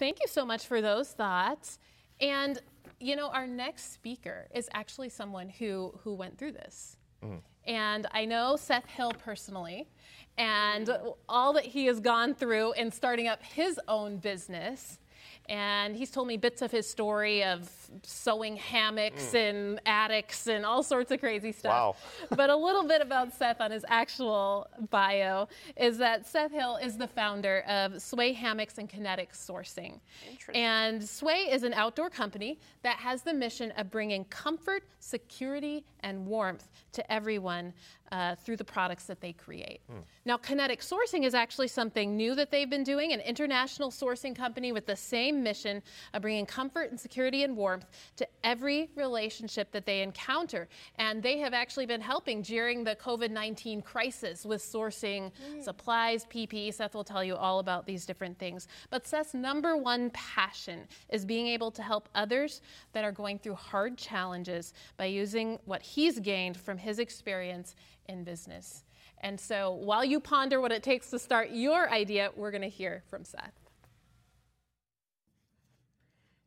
thank you so much for those thoughts. And you know, our next speaker is actually someone who who went through this. Mm. And I know Seth Hill personally, and all that he has gone through in starting up his own business and he's told me bits of his story of sewing hammocks mm. in attics and all sorts of crazy stuff. Wow. but a little bit about Seth on his actual bio is that Seth Hill is the founder of Sway Hammocks and Kinetic Sourcing. And Sway is an outdoor company that has the mission of bringing comfort, security, and warmth to everyone uh, through the products that they create. Mm. Now, kinetic sourcing is actually something new that they've been doing, an international sourcing company with the same mission of bringing comfort and security and warmth to every relationship that they encounter. And they have actually been helping during the COVID 19 crisis with sourcing mm. supplies, PPE. Seth will tell you all about these different things. But Seth's number one passion is being able to help others that are going through hard challenges by using what he's gained from his experience in business. And so while you ponder what it takes to start your idea, we're going to hear from Seth.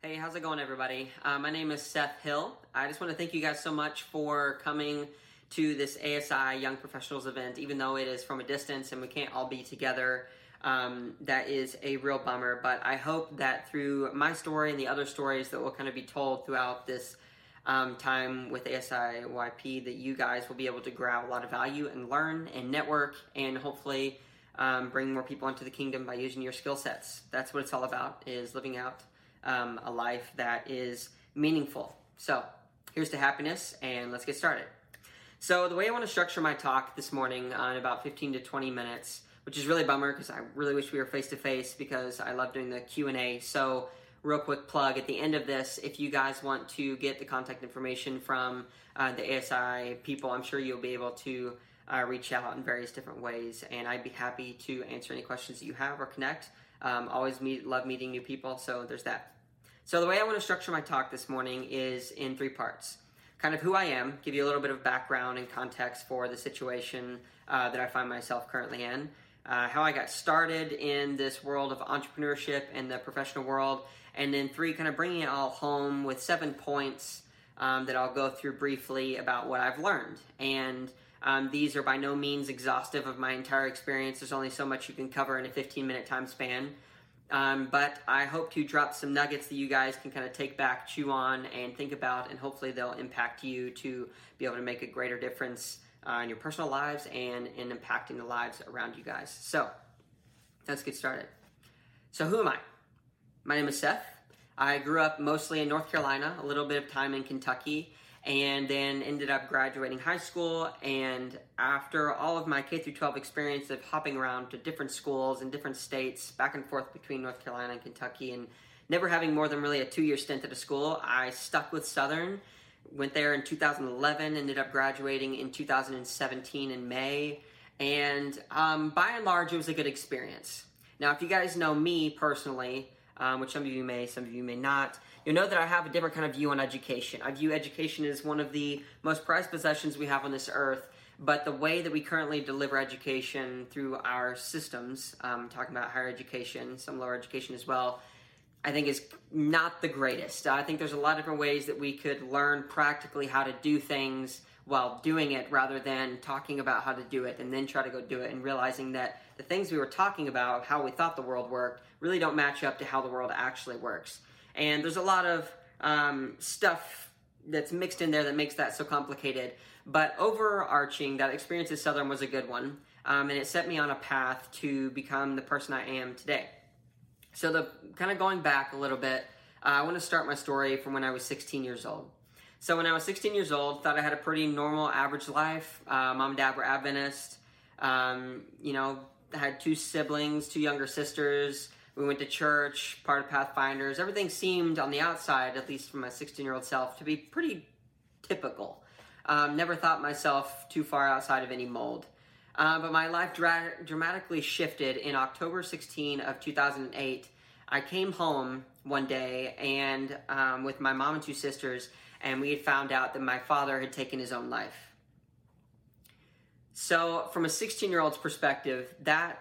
Hey, how's it going, everybody? Uh, my name is Seth Hill. I just want to thank you guys so much for coming to this ASI Young Professionals event, even though it is from a distance and we can't all be together. Um, that is a real bummer, but I hope that through my story and the other stories that will kind of be told throughout this um, time with ASIYP that you guys will be able to grab a lot of value and learn and network and hopefully um, bring more people into the kingdom by using your skill sets. That's what it's all about is living out um, a life that is meaningful. So here's to happiness and let's get started. So the way I want to structure my talk this morning on about 15 to 20 minutes, which is really bummer because I really wish we were face to face because I love doing the Q&A. So real quick plug at the end of this if you guys want to get the contact information from uh, the ASI people, I'm sure you'll be able to uh, reach out in various different ways. And I'd be happy to answer any questions that you have or connect. Um, always meet, love meeting new people, so there's that. So, the way I want to structure my talk this morning is in three parts kind of who I am, give you a little bit of background and context for the situation uh, that I find myself currently in, uh, how I got started in this world of entrepreneurship and the professional world, and then three, kind of bringing it all home with seven points um, that I'll go through briefly about what I've learned. And um, these are by no means exhaustive of my entire experience. There's only so much you can cover in a 15 minute time span. Um, but I hope to drop some nuggets that you guys can kind of take back, chew on, and think about, and hopefully they'll impact you to be able to make a greater difference uh, in your personal lives and in impacting the lives around you guys. So let's get started. So, who am I? My name is Seth. I grew up mostly in North Carolina, a little bit of time in Kentucky, and then ended up graduating high school. And after all of my K through 12 experience of hopping around to different schools in different states, back and forth between North Carolina and Kentucky, and never having more than really a two year stint at a school, I stuck with Southern. Went there in 2011, ended up graduating in 2017 in May, and um, by and large, it was a good experience. Now, if you guys know me personally, um, which some of you may, some of you may not, you'll know that I have a different kind of view on education. I view education as one of the most prized possessions we have on this earth, but the way that we currently deliver education through our systems, um, talking about higher education, some lower education as well, I think is not the greatest. I think there's a lot of different ways that we could learn practically how to do things while doing it rather than talking about how to do it and then try to go do it and realizing that the things we were talking about, how we thought the world worked, really don't match up to how the world actually works. And there's a lot of um, stuff that's mixed in there that makes that so complicated. But overarching, that experience at Southern was a good one. Um, and it set me on a path to become the person I am today. So, the kind of going back a little bit, uh, I want to start my story from when I was 16 years old. So, when I was 16 years old, thought I had a pretty normal, average life. Uh, mom and dad were Adventist. Um, you know, had two siblings, two younger sisters. We went to church, part of Pathfinders. Everything seemed on the outside, at least from my 16 year old self, to be pretty typical. Um, never thought myself too far outside of any mold. Uh, but my life dra- dramatically shifted in October 16 of 2008. I came home one day and um, with my mom and two sisters, and we had found out that my father had taken his own life. So, from a 16 year old's perspective, that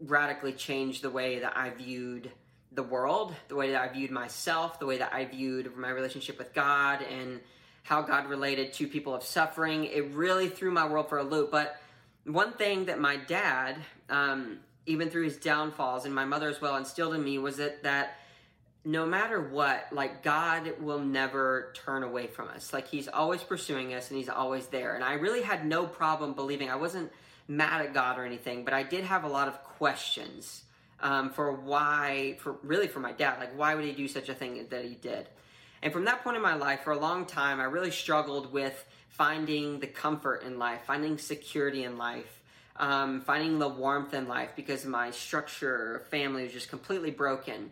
radically changed the way that I viewed the world, the way that I viewed myself, the way that I viewed my relationship with God, and how God related to people of suffering. It really threw my world for a loop. But one thing that my dad, um, even through his downfalls, and my mother as well, instilled in me was that that no matter what, like God will never turn away from us. Like He's always pursuing us, and He's always there. And I really had no problem believing. I wasn't mad at God or anything, but I did have a lot of questions um, for why, for really for my dad, like why would he do such a thing that he did? And from that point in my life, for a long time, I really struggled with finding the comfort in life, finding security in life, um, finding the warmth in life because my structure, family was just completely broken.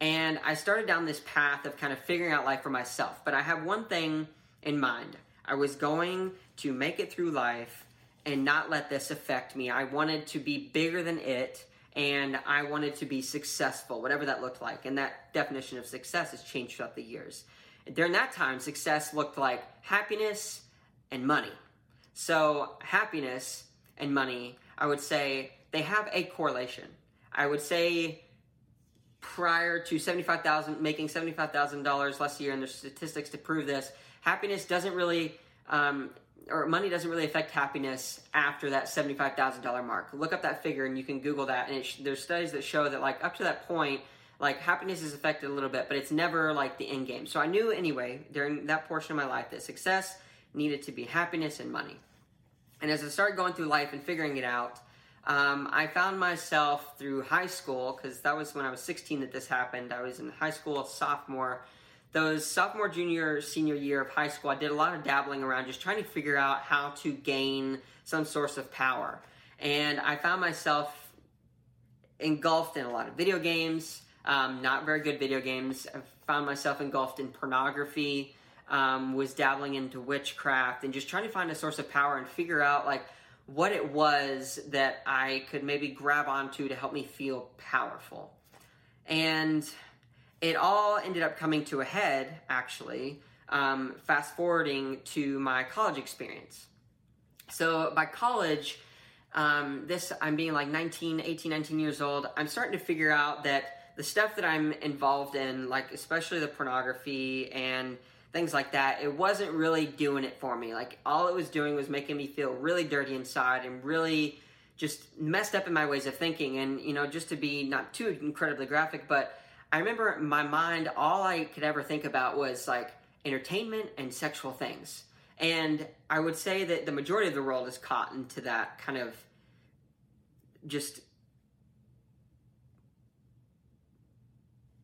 And I started down this path of kind of figuring out life for myself. But I have one thing in mind. I was going to make it through life and not let this affect me. I wanted to be bigger than it and I wanted to be successful, whatever that looked like. And that definition of success has changed throughout the years. During that time, success looked like happiness and money. So, happiness and money, I would say they have a correlation. I would say prior to 75,000 making $75,000 less a year and there's statistics to prove this, happiness doesn't really um, or money doesn't really affect happiness after that $75,000 mark. Look up that figure and you can Google that. And sh- there's studies that show that, like, up to that point, like, happiness is affected a little bit, but it's never like the end game. So I knew anyway, during that portion of my life, that success needed to be happiness and money. And as I started going through life and figuring it out, um, I found myself through high school, because that was when I was 16 that this happened. I was in high school, sophomore those sophomore, junior, senior year of high school, I did a lot of dabbling around just trying to figure out how to gain some source of power. And I found myself engulfed in a lot of video games, um, not very good video games. I found myself engulfed in pornography, um, was dabbling into witchcraft, and just trying to find a source of power and figure out like what it was that I could maybe grab onto to help me feel powerful. And it all ended up coming to a head, actually, um, fast forwarding to my college experience. So by college, um, this, I'm being like 19, 18, 19 years old, I'm starting to figure out that the stuff that I'm involved in, like especially the pornography and things like that, it wasn't really doing it for me. Like all it was doing was making me feel really dirty inside and really just messed up in my ways of thinking. And, you know, just to be not too incredibly graphic, but I remember my mind, all I could ever think about was like entertainment and sexual things. And I would say that the majority of the world is caught into that kind of just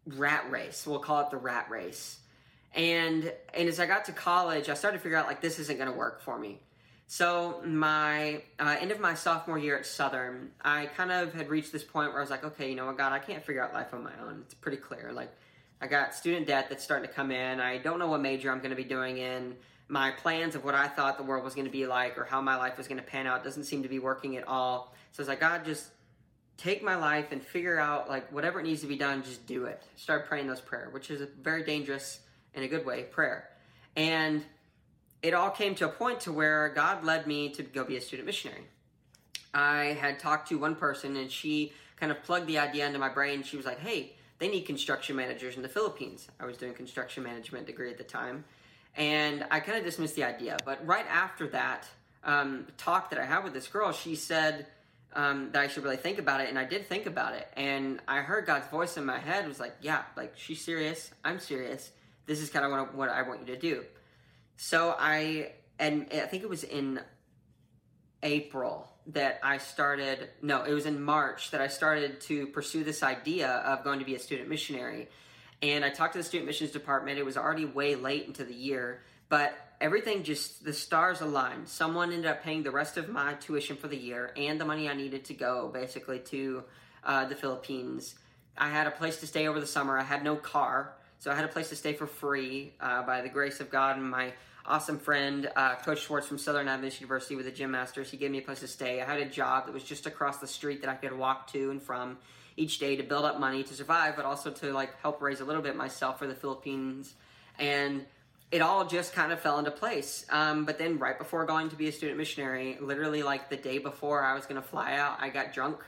rat race. We'll call it the rat race. And and as I got to college, I started to figure out like this isn't going to work for me. So my uh, end of my sophomore year at Southern, I kind of had reached this point where I was like, okay, you know what, God, I can't figure out life on my own. It's pretty clear. Like, I got student debt that's starting to come in. I don't know what major I'm going to be doing in. My plans of what I thought the world was going to be like or how my life was going to pan out doesn't seem to be working at all. So I was like, God, just take my life and figure out like whatever it needs to be done, just do it. Start praying those prayers, which is a very dangerous in a good way prayer. And it all came to a point to where God led me to go be a student missionary. I had talked to one person and she kind of plugged the idea into my brain. She was like, hey, they need construction managers in the Philippines. I was doing construction management degree at the time. And I kind of dismissed the idea. But right after that um, talk that I had with this girl, she said um, that I should really think about it. And I did think about it. And I heard God's voice in my head was like, yeah, like she's serious. I'm serious. This is kind of what, what I want you to do. So I, and I think it was in April that I started, no, it was in March that I started to pursue this idea of going to be a student missionary. And I talked to the student missions department. It was already way late into the year, but everything just, the stars aligned. Someone ended up paying the rest of my tuition for the year and the money I needed to go basically to uh, the Philippines. I had a place to stay over the summer. I had no car, so I had a place to stay for free uh, by the grace of God and my awesome friend, uh, Coach Schwartz from Southern Adventist University with the Gym Masters. He gave me a place to stay. I had a job that was just across the street that I could walk to and from each day to build up money to survive, but also to like help raise a little bit myself for the Philippines. And it all just kind of fell into place. Um, but then right before going to be a student missionary, literally like the day before I was going to fly out, I got drunk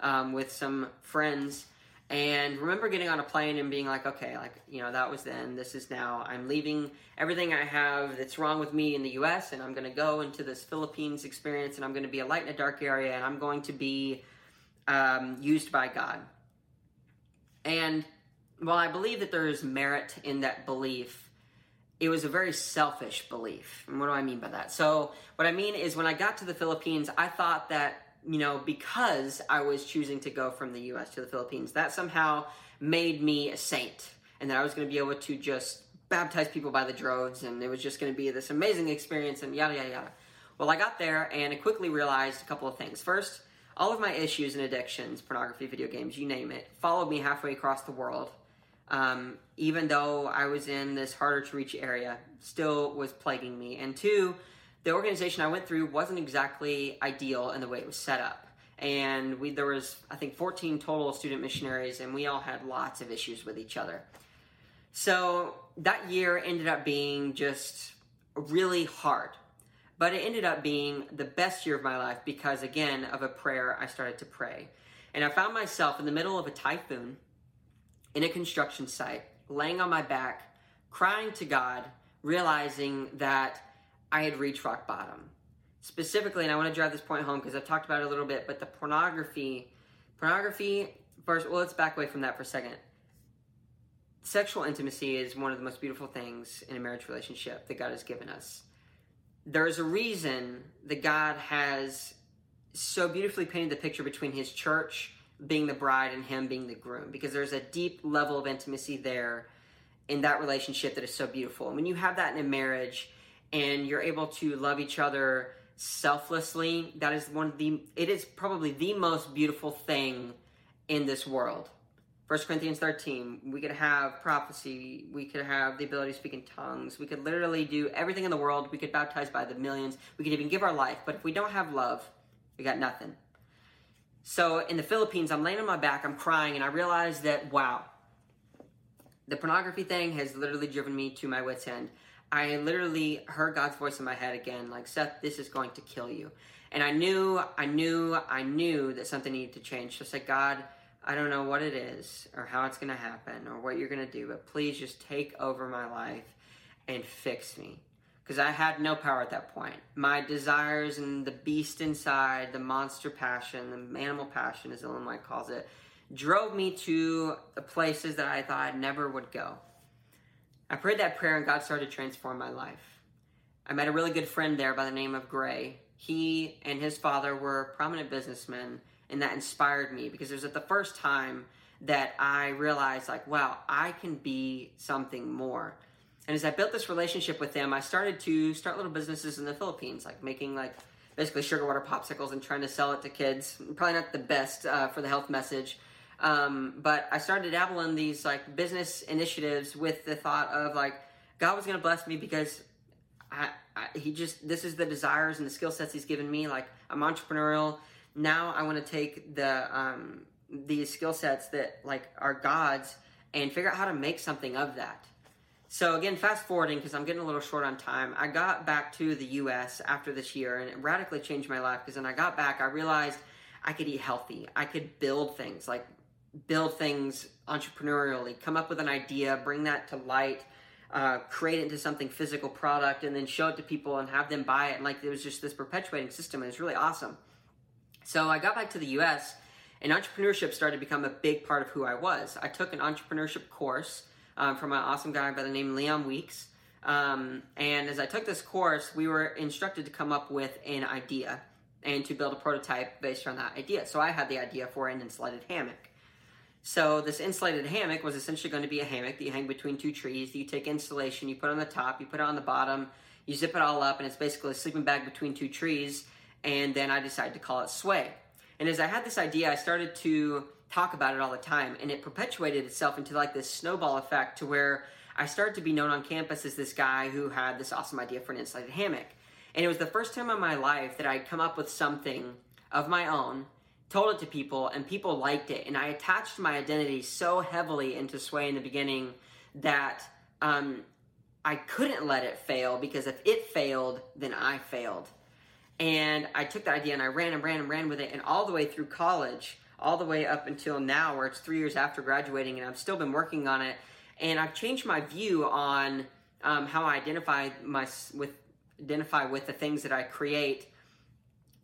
um, with some friends And remember getting on a plane and being like, okay, like, you know, that was then, this is now. I'm leaving everything I have that's wrong with me in the US and I'm going to go into this Philippines experience and I'm going to be a light in a dark area and I'm going to be um, used by God. And while I believe that there is merit in that belief, it was a very selfish belief. And what do I mean by that? So, what I mean is when I got to the Philippines, I thought that, you know, because I was choosing to go from the US to the Philippines, that somehow made me a saint and that I was going to be able to just baptize people by the droves and it was just going to be this amazing experience and yada, yada, yada. Well, I got there and I quickly realized a couple of things. First, all of my issues and addictions, pornography, video games, you name it, followed me halfway across the world um, even though I was in this harder to reach area, still was plaguing me. And two, the organization I went through wasn't exactly ideal in the way it was set up. And we there was I think 14 total student missionaries, and we all had lots of issues with each other. So that year ended up being just really hard. But it ended up being the best year of my life because, again, of a prayer I started to pray. And I found myself in the middle of a typhoon in a construction site, laying on my back, crying to God, realizing that I had reached rock bottom. Specifically, and I want to drive this point home because I've talked about it a little bit, but the pornography, pornography, first, well, let's back away from that for a second. Sexual intimacy is one of the most beautiful things in a marriage relationship that God has given us. There's a reason that God has so beautifully painted the picture between His church being the bride and him being the groom because there's a deep level of intimacy there in that relationship that is so beautiful. And when you have that in a marriage and you're able to love each other selflessly, that is one of the it is probably the most beautiful thing in this world. 1 Corinthians 13, we could have prophecy, we could have the ability to speak in tongues, we could literally do everything in the world, we could baptize by the millions, we could even give our life, but if we don't have love, we got nothing. So in the Philippines, I'm laying on my back, I'm crying, and I realize that, wow, the pornography thing has literally driven me to my wits' end. I literally heard God's voice in my head again, like, Seth, this is going to kill you. And I knew, I knew, I knew that something needed to change. Just like, God, I don't know what it is or how it's going to happen or what you're going to do, but please just take over my life and fix me because I had no power at that point. My desires and the beast inside, the monster passion, the animal passion, as Ellen White calls it, drove me to the places that I thought I never would go. I prayed that prayer and God started to transform my life. I met a really good friend there by the name of Gray. He and his father were prominent businessmen, and that inspired me because it was at the first time that I realized, like, wow, I can be something more. And as I built this relationship with them, I started to start little businesses in the Philippines, like making like basically sugar water popsicles and trying to sell it to kids. Probably not the best uh, for the health message. Um, but I started dabbling in these like business initiatives with the thought of like God was going to bless me because I, I, he just this is the desires and the skill sets he's given me. Like I'm entrepreneurial. Now I want to take the um, these skill sets that like are God's and figure out how to make something of that. So again, fast forwarding because I'm getting a little short on time. I got back to the U.S. after this year, and it radically changed my life. Because when I got back, I realized I could eat healthy. I could build things like build things entrepreneurially, come up with an idea, bring that to light, uh, create it into something physical product, and then show it to people and have them buy it. And like it was just this perpetuating system, and it's really awesome. So I got back to the U.S. and entrepreneurship started to become a big part of who I was. I took an entrepreneurship course um, from an awesome guy by the name Leon Weeks. Um, and as I took this course, we were instructed to come up with an idea and to build a prototype based on that idea. So I had the idea for an insulated hammock. So this insulated hammock was essentially going to be a hammock that you hang between two trees. You take insulation, you put it on the top, you put it on the bottom, you zip it all up, and it's basically a sleeping bag between two trees. And then I decided to call it Sway. And as I had this idea, I started to talk about it all the time and it perpetuated itself into like this snowball effect to where I started to be known on campus as this guy who had this awesome idea for an insulated hammock. And it was the first time in my life that I'd come up with something of my own, told it to people, and people liked it. And I attached my identity so heavily into Sway in the beginning that um, I couldn't let it fail because if it failed, then I failed. And I took that idea and I ran and ran and ran with it. And all the way through college, all the way up until now, where it's three years after graduating, and I've still been working on it. And I've changed my view on um, how I identify my with identify with the things that I create.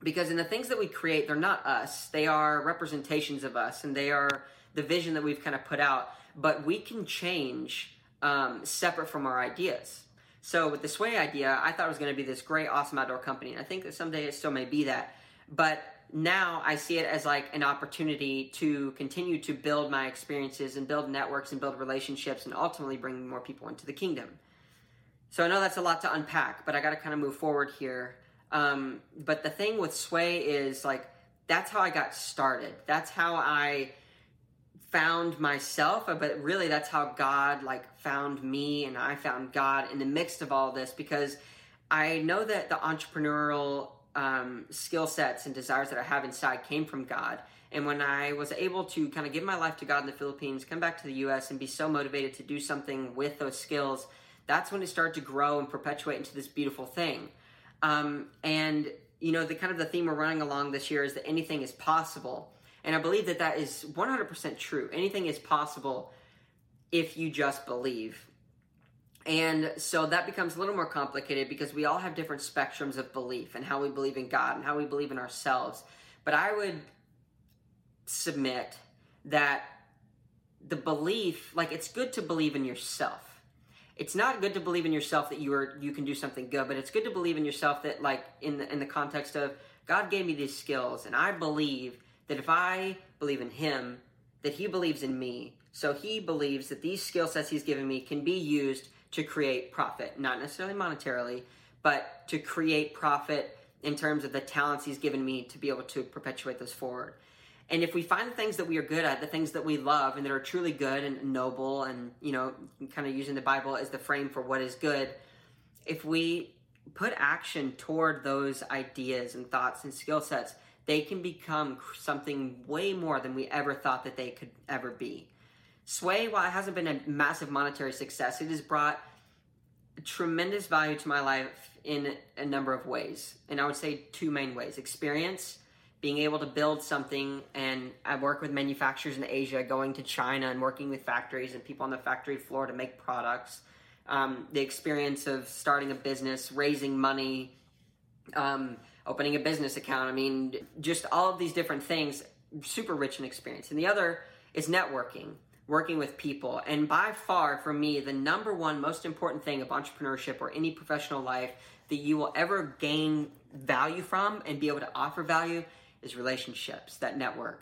Because in the things that we create, they're not us; they are representations of us, and they are the vision that we've kind of put out. But we can change um, separate from our ideas. So with the Sway idea, I thought it was going to be this great, awesome outdoor company, and I think that someday it still may be that. But now I see it as like an opportunity to continue to build my experiences and build networks and build relationships and ultimately bring more people into the kingdom. So I know that's a lot to unpack, but I got to kind of move forward here. Um, but the thing with Sway is like that's how I got started. That's how I found myself, but really that's how God like found me and I found God in the midst of all this because I know that the entrepreneurial um, skill sets and desires that I have inside came from God. And when I was able to kind of give my life to God in the Philippines, come back to the US and be so motivated to do something with those skills, that's when it started to grow and perpetuate into this beautiful thing. Um, and you know, the kind of the theme we're running along this year is that anything is possible. And I believe that that is 100% true. Anything is possible if you just believe. And so that becomes a little more complicated because we all have different spectrums of belief and how we believe in God and how we believe in ourselves. But I would submit that the belief, like it's good to believe in yourself. It's not good to believe in yourself that you are you can do something good, but it's good to believe in yourself that like in the in the context of God gave me these skills and I believe that if I believe in him, that he believes in me. So he believes that these skill sets he's given me can be used to create profit, not necessarily monetarily, but to create profit in terms of the talents he's given me to be able to perpetuate those forward. And if we find the things that we are good at, the things that we love and that are truly good and noble and, you know, kind of using the Bible as the frame for what is good, if we put action toward those ideas and thoughts and skill sets, they can become something way more than we ever thought that they could ever be. Sway, while it hasn't been a massive monetary success, it has brought tremendous value to my life in a number of ways. And I would say two main ways experience, being able to build something. And I work with manufacturers in Asia, going to China and working with factories and people on the factory floor to make products. Um, the experience of starting a business, raising money, um, opening a business account. I mean, just all of these different things, super rich in experience. And the other is networking, working with people. And by far, for me, the number one most important thing of entrepreneurship or any professional life that you will ever gain value from and be able to offer value is relationships, that network.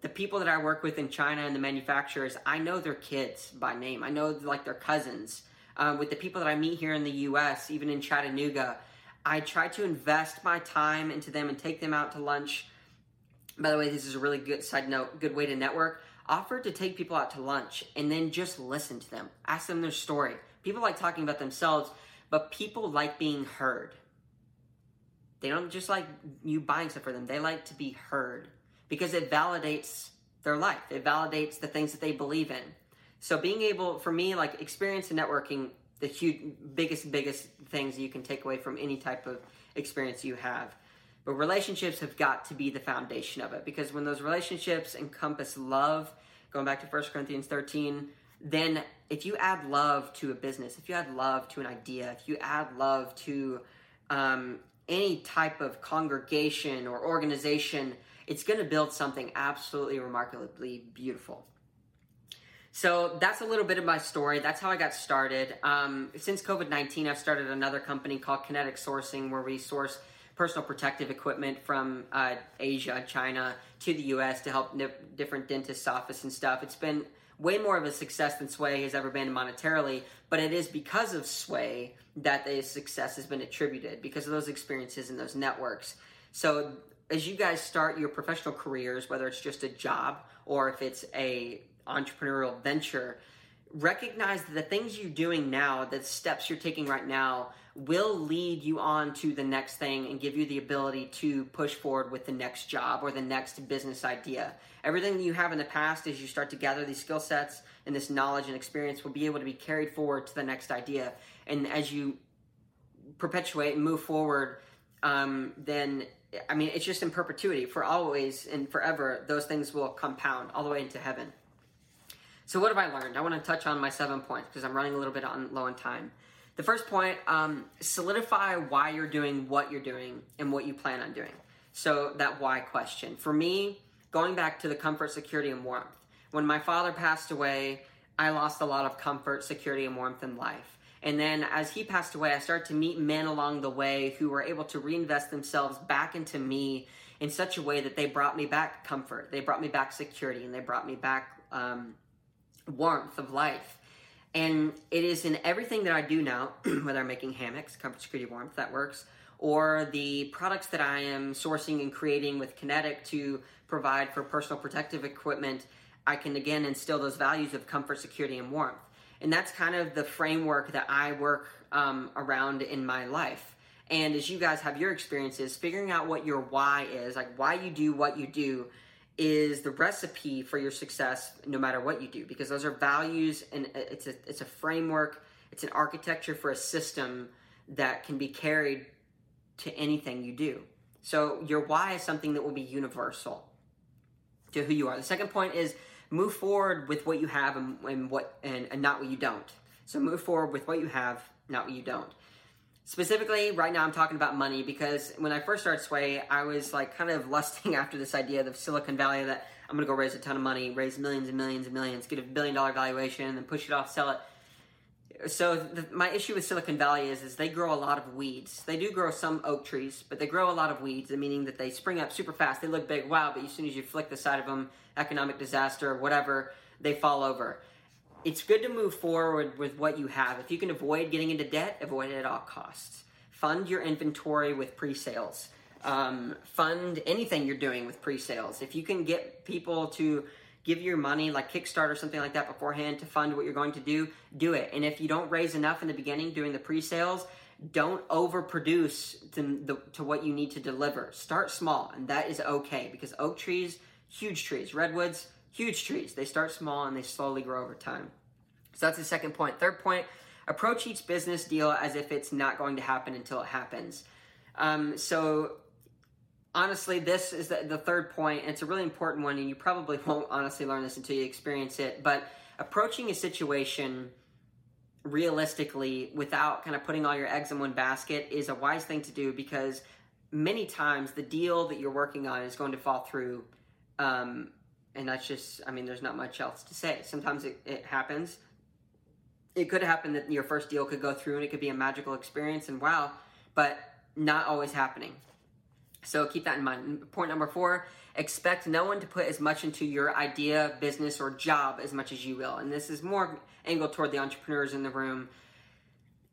The people that I work with in China and the manufacturers, I know their kids by name. I know like their cousins. Uh, with the people that I meet here in the U.S., even in Chattanooga, I try to invest my time into them and take them out to lunch. By the way, this is a really good side note, good way to network. Offer to take people out to lunch and then just listen to them. Ask them their story. People like talking about themselves, but people like being heard. They don't just like you buying stuff for them, they like to be heard because it validates their life, it validates the things that they believe in. So, being able, for me, like experience and networking the huge, biggest, biggest things you can take away from any type of experience you have. But relationships have got to be the foundation of it because when those relationships encompass love, going back to 1 Corinthians 13, then if you add love to a business, if you add love to an idea, if you add love to um, any type of congregation or organization, it's going to build something absolutely remarkably beautiful. So that's a little bit of my story. That's how I got started. Um, since COVID 19, I've started another company called Kinetic Sourcing where we source personal protective equipment from uh, Asia, China to the US to help different dentists' office and stuff. It's been way more of a success than Sway has ever been monetarily, but it is because of Sway that the success has been attributed because of those experiences and those networks. So as you guys start your professional careers, whether it's just a job or if it's a entrepreneurial venture, recognize that the things you're doing now, the steps you're taking right now, will lead you on to the next thing and give you the ability to push forward with the next job or the next business idea. Everything you have in the past, as you start to gather these skill sets and this knowledge and experience, will be able to be carried forward to the next idea. And as you perpetuate and move forward, um, then I mean, it's just in perpetuity for always and forever. Those things will compound all the way into heaven. So, what have I learned? I want to touch on my seven points because I'm running a little bit on low on time. The first point um, solidify why you're doing what you're doing and what you plan on doing. So, that why question. For me, going back to the comfort, security, and warmth. When my father passed away, I lost a lot of comfort, security, and warmth in life. And then as he passed away, I started to meet men along the way who were able to reinvest themselves back into me in such a way that they brought me back comfort, they brought me back security, and they brought me back um, warmth of life. And it is in everything that I do now, whether I'm making hammocks, comfort, security, warmth, that works, or the products that I am sourcing and creating with Kinetic to provide for personal protective equipment, I can again instill those values of comfort, security, and warmth. And that's kind of the framework that I work um, around in my life. And as you guys have your experiences, figuring out what your why is, like why you do what you do, is the recipe for your success no matter what you do because those are values and uh, it's a it's a framework it's an architecture for a system that can be carried to anything you do. So your why is something that will be universal to who you are. The second point is move forward with what you have and, and what and, and not what you don't. So move forward with what you have not what you don't Specifically, right now I'm talking about money because when I first started Sway, I was like kind of lusting after this idea of Silicon Valley that I'm gonna go raise a ton of money, raise millions and millions and millions, get a billion dollar valuation, and then push it off, sell it. So the, my issue with Silicon Valley is, is they grow a lot of weeds. They do grow some oak trees, but they grow a lot of weeds, meaning that they spring up super fast. They look big, wow, but as soon as you flick the side of them, economic disaster, whatever, they fall over it's good to move forward with what you have. If you can avoid getting into debt, avoid it at all costs. Fund your inventory with pre sales. Um, fund anything you're doing with pre sales. If you can get people to give your money, like Kickstarter or something like that, beforehand to fund what you're going to do, do it. And if you don't raise enough in the beginning doing the pre sales, don't overproduce to, the, to what you need to deliver. Start small, and that is okay because oak trees, huge trees, redwoods, huge trees. They start small and they slowly grow over time. So that's the second point. Third point, approach each business deal as if it's not going to happen until it happens. Um, so honestly, this is the, the third point. And it's a really important one, and you probably won't honestly learn this until you experience it. But approaching a situation realistically without kind of putting all your eggs in one basket is a wise thing to do because many times the deal that you're working on is going to fall through um, and that's just i mean there's not much else to say. Sometimes it, it happens. It could happen that your first deal could go through and it could be a magical experience and wow but not always happening. So keep that in mind. Point number four expect no one to put as much into your idea business or job as much as you will. And this is more angled toward the entrepreneurs in the room.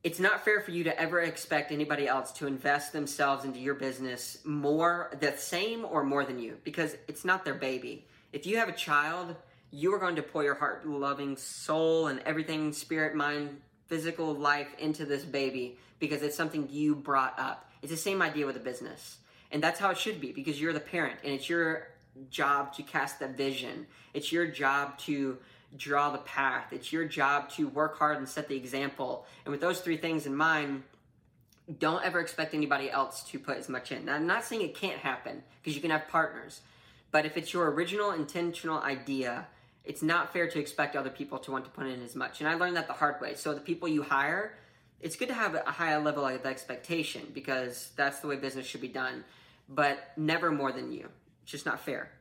It's not fair for you to ever expect anybody else to invest themselves into your business more the same or more than you because it's not their baby if you have a child, you are going to pour your heart loving soul and everything, spirit, mind, physical life into this baby because it's something you brought up. It's the same idea with a business. And that's how it should be because you're the parent and it's your job to cast the vision. It's your job to draw the path. It's your job to work hard and set the example. And with those three things in mind, don't ever expect anybody else to put as much in. Now, I'm not saying it can't happen because you can have partners, but if it's your original intentional idea, it's not fair to expect other people to want to put in as much. And I learned that the hard way. So the people you hire, it's good to have a high level of expectation because that's the way business should be done, but never more than you. It's just not fair.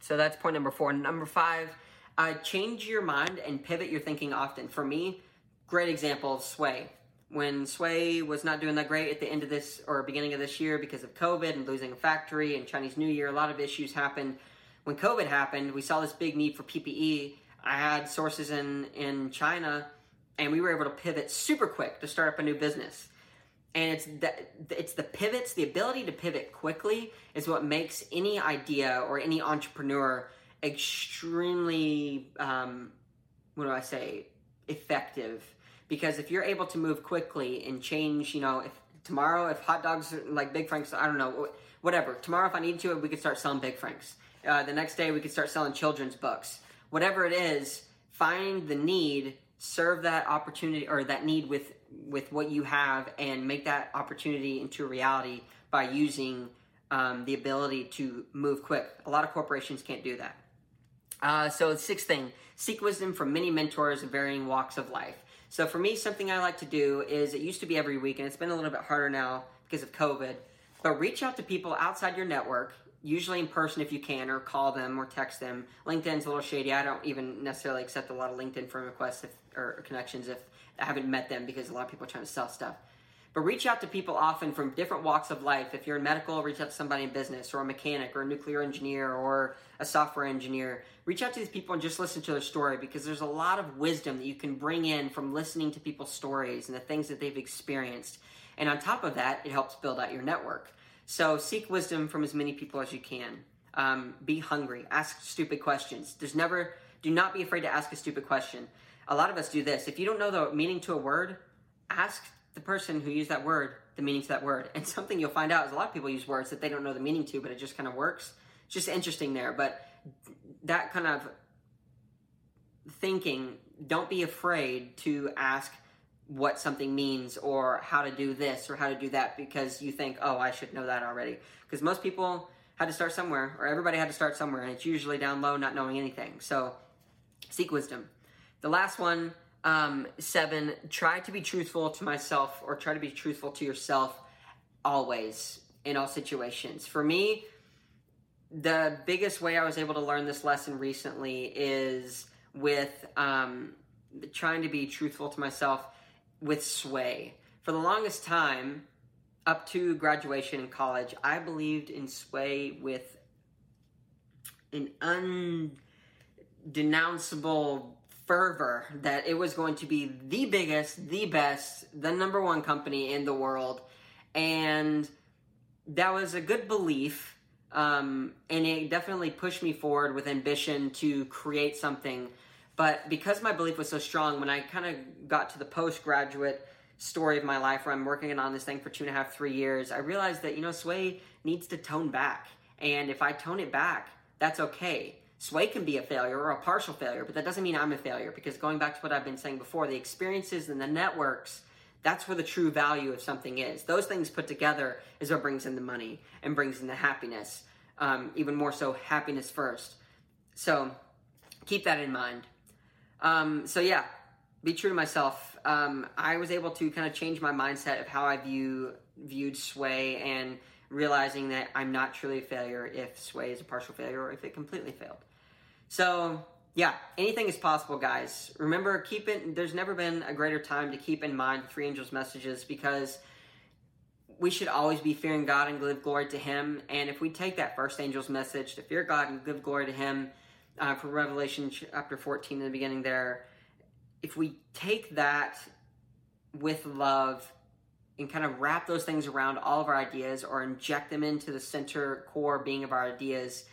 So that's point number four. Number five, uh, change your mind and pivot your thinking often. For me, great example, Sway when Sway was not doing that great at the end of this or beginning of this year because of COVID and losing a factory and Chinese New Year, a lot of issues happened. When COVID happened, we saw this big need for PPE. I had sources in, in China and we were able to pivot super quick to start up a new business. And it's the, it's the pivots, the ability to pivot quickly is what makes any idea or any entrepreneur extremely, um, what do I say, effective because if you're able to move quickly and change, you know, if tomorrow if hot dogs like Big Franks, I don't know, whatever. Tomorrow if I need to, we could start selling Big Franks. Uh, the next day we could start selling children's books. Whatever it is, find the need, serve that opportunity or that need with with what you have, and make that opportunity into reality by using um, the ability to move quick. A lot of corporations can't do that. Uh, so, sixth thing seek wisdom from many mentors of varying walks of life. So, for me, something I like to do is it used to be every week, and it's been a little bit harder now because of COVID, but reach out to people outside your network, usually in person if you can, or call them or text them. LinkedIn's a little shady. I don't even necessarily accept a lot of LinkedIn friend requests if, or connections if I haven't met them because a lot of people are trying to sell stuff. But reach out to people often from different walks of life. If you're in medical, reach out to somebody in business or a mechanic or a nuclear engineer or a software engineer. Reach out to these people and just listen to their story because there's a lot of wisdom that you can bring in from listening to people's stories and the things that they've experienced. And on top of that, it helps build out your network. So seek wisdom from as many people as you can. Um, be hungry. Ask stupid questions. There's never, do not be afraid to ask a stupid question. A lot of us do this. If you don't know the meaning to a word, ask the person who used that word the meaning to that word. And something you'll find out is a lot of people use words that they don't know the meaning to, but it just kind of works. It's just interesting there. But that kind of thinking, don't be afraid to ask what something means or how to do this or how to do that because you think, oh, I should know that already. Because most people had to start somewhere, or everybody had to start somewhere, and it's usually down low, not knowing anything. So seek wisdom. The last one um, seven, try to be truthful to myself or try to be truthful to yourself always in all situations. For me, the biggest way I was able to learn this lesson recently is with um, trying to be truthful to myself with Sway. For the longest time, up to graduation in college, I believed in Sway with an undenounceable fervor that it was going to be the biggest, the best, the number one company in the world. And that was a good belief. Um, and it definitely pushed me forward with ambition to create something. But because my belief was so strong, when I kind of got to the postgraduate story of my life where I'm working on this thing for two and a half, three years, I realized that, you know, Sway needs to tone back. And if I tone it back, that's okay Sway can be a failure or a partial failure, but that doesn't mean I'm a failure because going back to what I've been saying before, the experiences and the networks, that's where the true value of something is. Those things put together is what brings in the money and brings in the happiness. Um, even more so, happiness first. So keep that in mind. Um, so, yeah, be true to myself. Um, I was able to kind of change my mindset of how I view viewed Sway and realizing that I'm not truly a failure if Sway is a partial failure or if it completely failed. So, yeah, anything is possible, guys. Remember, keep it, there's never been a greater time to keep in mind the three angels' messages because we should always be fearing God and give glory to Him. And if we take that first angel's message to fear God and give glory to Him uh, from Revelation chapter 14 in the beginning there, if we take that with love and kind of wrap those things around all of our ideas or inject them into the center core being of our ideas,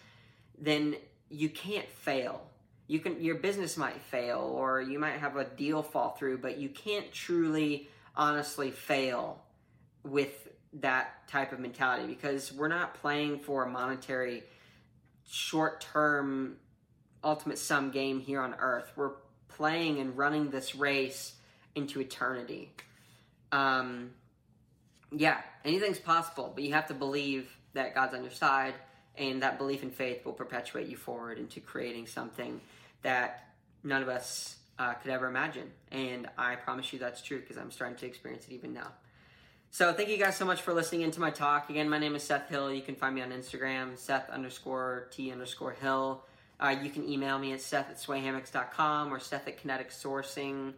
then you can't fail. You can your business might fail or you might have a deal fall through, but you can't truly honestly fail with that type of mentality because we're not playing for a monetary short-term ultimate sum game here on earth. We're playing and running this race into eternity. Um, yeah, anything's possible, but you have to believe that God's on your side and that belief in faith will perpetuate you forward into creating something that none of us uh, could ever imagine. And I promise you that's true because I'm starting to experience it even now. So thank you guys so much for listening into my talk. Again, my name is Seth Hill. You can find me on Instagram, Seth underscore T underscore Hill. Uh, you can email me at Seth at swayhammocks.com or Seth at Kinetic Sourcing.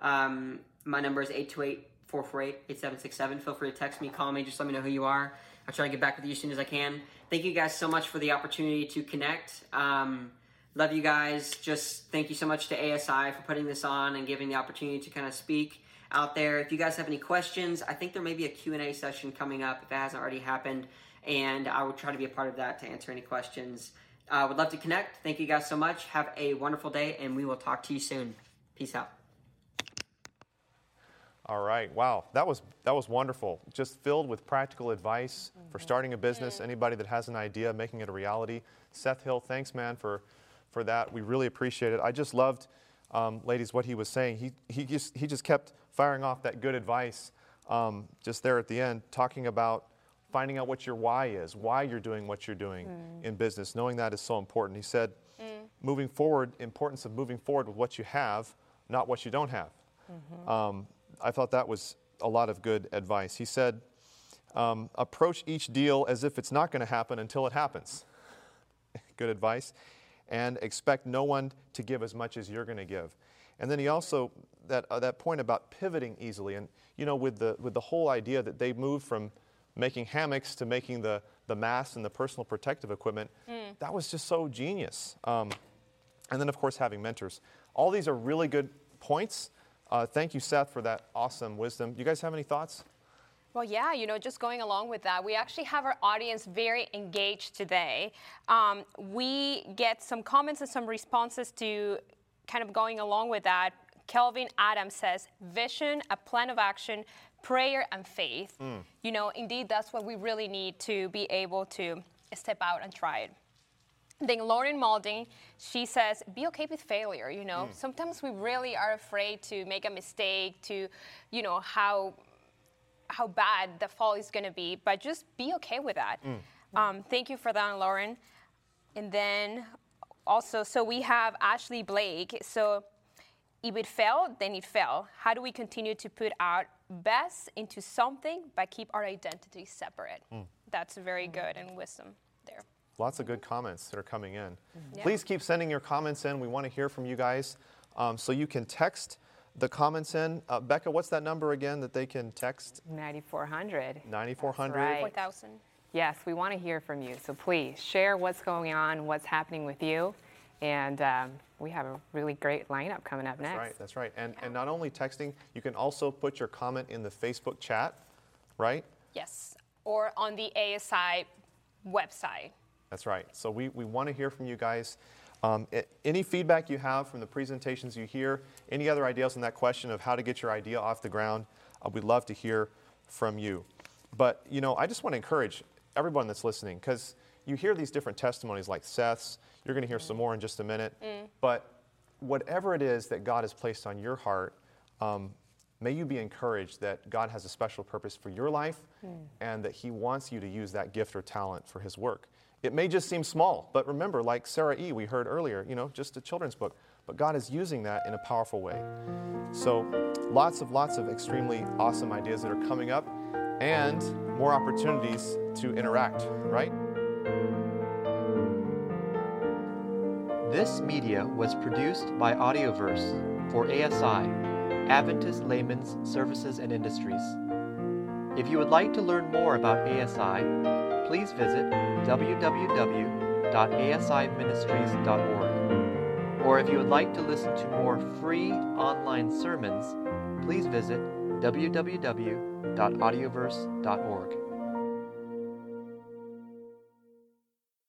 Um, my number is 828 448 8767. Feel free to text me, call me, just let me know who you are. I'll try to get back with you as soon as I can. Thank you guys so much for the opportunity to connect. Um, love you guys. Just thank you so much to ASI for putting this on and giving the opportunity to kind of speak out there. If you guys have any questions, I think there may be a Q&A session coming up if it hasn't already happened, and I will try to be a part of that to answer any questions. I uh, would love to connect. Thank you guys so much. Have a wonderful day, and we will talk to you soon. Peace out. All right. Wow. That was that was wonderful. Just filled with practical advice mm-hmm. for starting a business. Anybody that has an idea, making it a reality. Seth Hill, thanks, man, for for that. We really appreciate it. I just loved, um, ladies, what he was saying. He he just he just kept firing off that good advice. Um, just there at the end, talking about finding out what your why is, why you're doing what you're doing mm. in business. Knowing that is so important. He said, mm. moving forward, importance of moving forward with what you have, not what you don't have. Mm-hmm. Um, I thought that was a lot of good advice. He said, um, approach each deal as if it's not going to happen until it happens. good advice. And expect no one to give as much as you're going to give. And then he also, that, uh, that point about pivoting easily, and you know, with the, with the whole idea that they moved from making hammocks to making the, the mask and the personal protective equipment, mm. that was just so genius. Um, and then, of course, having mentors. All these are really good points. Uh, thank you, Seth, for that awesome wisdom. Do you guys have any thoughts? Well, yeah, you know, just going along with that, we actually have our audience very engaged today. Um, we get some comments and some responses to kind of going along with that. Kelvin Adams says, vision, a plan of action, prayer, and faith. Mm. You know, indeed, that's what we really need to be able to step out and try it. Then Lauren Malding, she says, be okay with failure. You know, mm. sometimes we really are afraid to make a mistake, to, you know, how how bad the fall is going to be, but just be okay with that. Mm. Um, thank you for that, Lauren. And then also, so we have Ashley Blake. So if it failed, then it fell. How do we continue to put our best into something but keep our identity separate? Mm. That's very good and wisdom there. Lots of good comments that are coming in. Mm-hmm. Yeah. Please keep sending your comments in. We want to hear from you guys. Um, so you can text the comments in. Uh, Becca, what's that number again that they can text? 9400. 9400? Right. 4000. Yes, we want to hear from you. So please share what's going on, what's happening with you. And um, we have a really great lineup coming up that's next. That's right, that's right. And, and not only texting, you can also put your comment in the Facebook chat, right? Yes, or on the ASI website. That's right. So we, we want to hear from you guys. Um, it, any feedback you have from the presentations you hear, any other ideas on that question of how to get your idea off the ground, uh, we'd love to hear from you. But, you know, I just want to encourage everyone that's listening because you hear these different testimonies like Seth's. You're going to hear mm. some more in just a minute. Mm. But whatever it is that God has placed on your heart, um, may you be encouraged that God has a special purpose for your life mm. and that He wants you to use that gift or talent for His work. It may just seem small, but remember, like Sarah E., we heard earlier, you know, just a children's book, but God is using that in a powerful way. So, lots of, lots of extremely awesome ideas that are coming up and more opportunities to interact, right? This media was produced by Audioverse for ASI, Adventist Laymen's Services and Industries. If you would like to learn more about ASI, please visit www.asiministries.org. Or if you would like to listen to more free online sermons, please visit www.audioverse.org.